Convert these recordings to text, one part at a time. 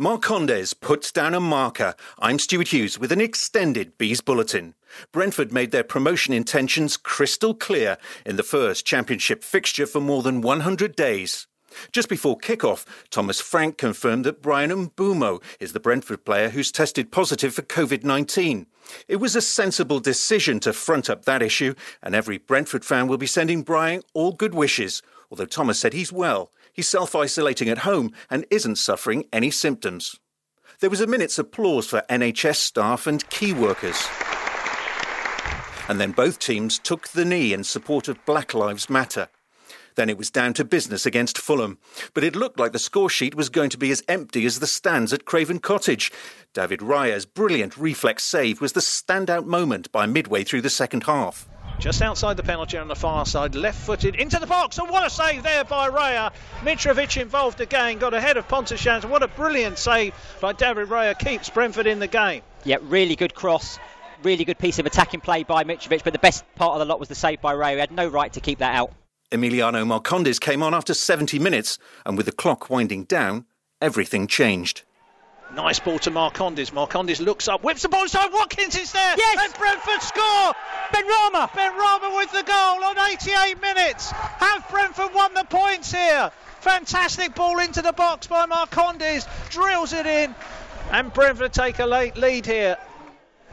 Marcondes puts down a marker. I'm Stuart Hughes with an extended Bees Bulletin. Brentford made their promotion intentions crystal clear in the first championship fixture for more than 100 days. Just before kick-off, Thomas Frank confirmed that Bryan Mbeumo is the Brentford player who's tested positive for COVID-19. It was a sensible decision to front up that issue, and every Brentford fan will be sending Bryan all good wishes, although Thomas said he's well He's self isolating at home and isn't suffering any symptoms. There was a minute's applause for NHS staff and key workers. And then both teams took the knee in support of Black Lives Matter. Then it was down to business against Fulham. But it looked like the score sheet was going to be as empty as the stands at Craven Cottage. David Raya's brilliant reflex save was the standout moment by midway through the second half just outside the penalty on the far side, left footed into the box. And what a save there by Raya. Mitrovic involved again, got ahead of Pontus What a brilliant save by David Raya, keeps Brentford in the game. Yeah, really good cross. Really good piece of attacking play by Mitrovic, but the best part of the lot was the save by Raya. He had no right to keep that out. Emiliano Marcondes came on after 70 minutes, and with the clock winding down, everything changed. Nice ball to Marcondes. Marcondes looks up, whips the ball inside. Watkins is there. Yes. And Brentford score. Benrahma. Ben Rama with the goal on 88 minutes. Have Brentford won the points here? Fantastic ball into the box by Marcondes. Drills it in. And Brentford take a late lead here.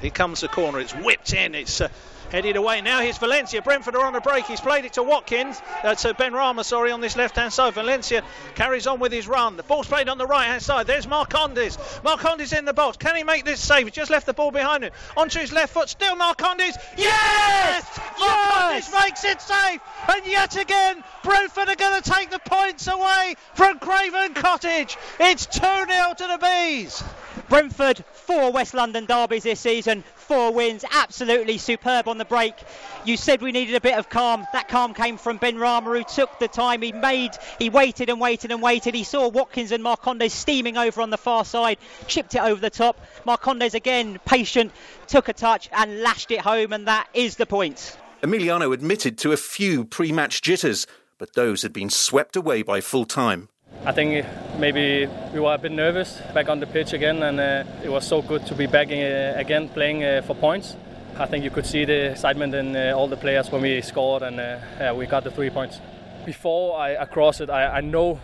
Here comes the corner. It's whipped in. It's. Uh, headed away. Now here's Valencia. Brentford are on a break. He's played it to Watkins, uh, to Benrahma, sorry, on this left hand side. Valencia carries on with his run. The ball's played on the right hand side. There's Marcondes. Marcondes in the box. Can he make this save? He just left the ball behind him. Onto his left foot. Still Marcondes. Yes! Marcondes yes! makes it safe. And yet again, Brentford are going to take the points away from Craven Cottage. It's 2 0 to the Bees. Brentford, four West London derbies this season, four wins, absolutely superb on the break. You said we needed a bit of calm. That calm came from Benrahma, who took the time. He made, he waited and waited and waited. He saw Watkins and Marcondes steaming over on the far side, chipped it over the top. Marcondes again, patient, took a touch and lashed it home, and that is the point. Emiliano admitted to a few pre match jitters, but those had been swept away by full time. I think maybe we were a bit nervous back on the pitch again, and uh, it was so good to be back uh, again playing uh, for points. I think you could see the excitement in uh, all the players when we scored and uh, yeah, we got the three points. Before I, cross it, I, I know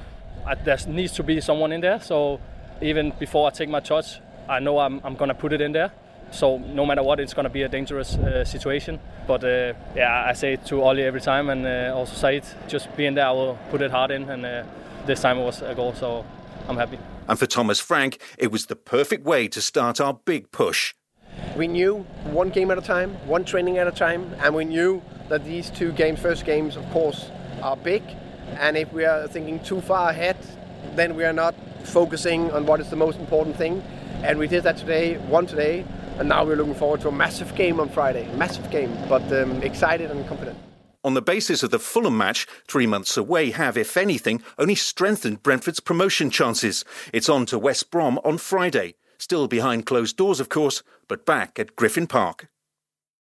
I, there needs to be someone in there. So even before I take my touch, I know I'm, I'm going to put it in there. So no matter what, it's going to be a dangerous uh, situation. But uh, yeah, I say it to Ollie every time, and uh, also say it. Just being there, I will put it hard in, and uh, this time it was a goal, so I'm happy. And for Thomas Frank, it was the perfect way to start our big push. We knew one game at a time, one training at a time, and we knew that these two games, first games, of course, are big. And if we are thinking too far ahead, then we are not focusing on what is the most important thing. And we did that today, one today, and now we're looking forward to a massive game on Friday. Massive game, but um, excited and confident on the basis of the Fulham match, three months away have, if anything, only strengthened Brentford's promotion chances. It's on to West Brom on Friday. Still behind closed doors, of course, but back at Griffin Park.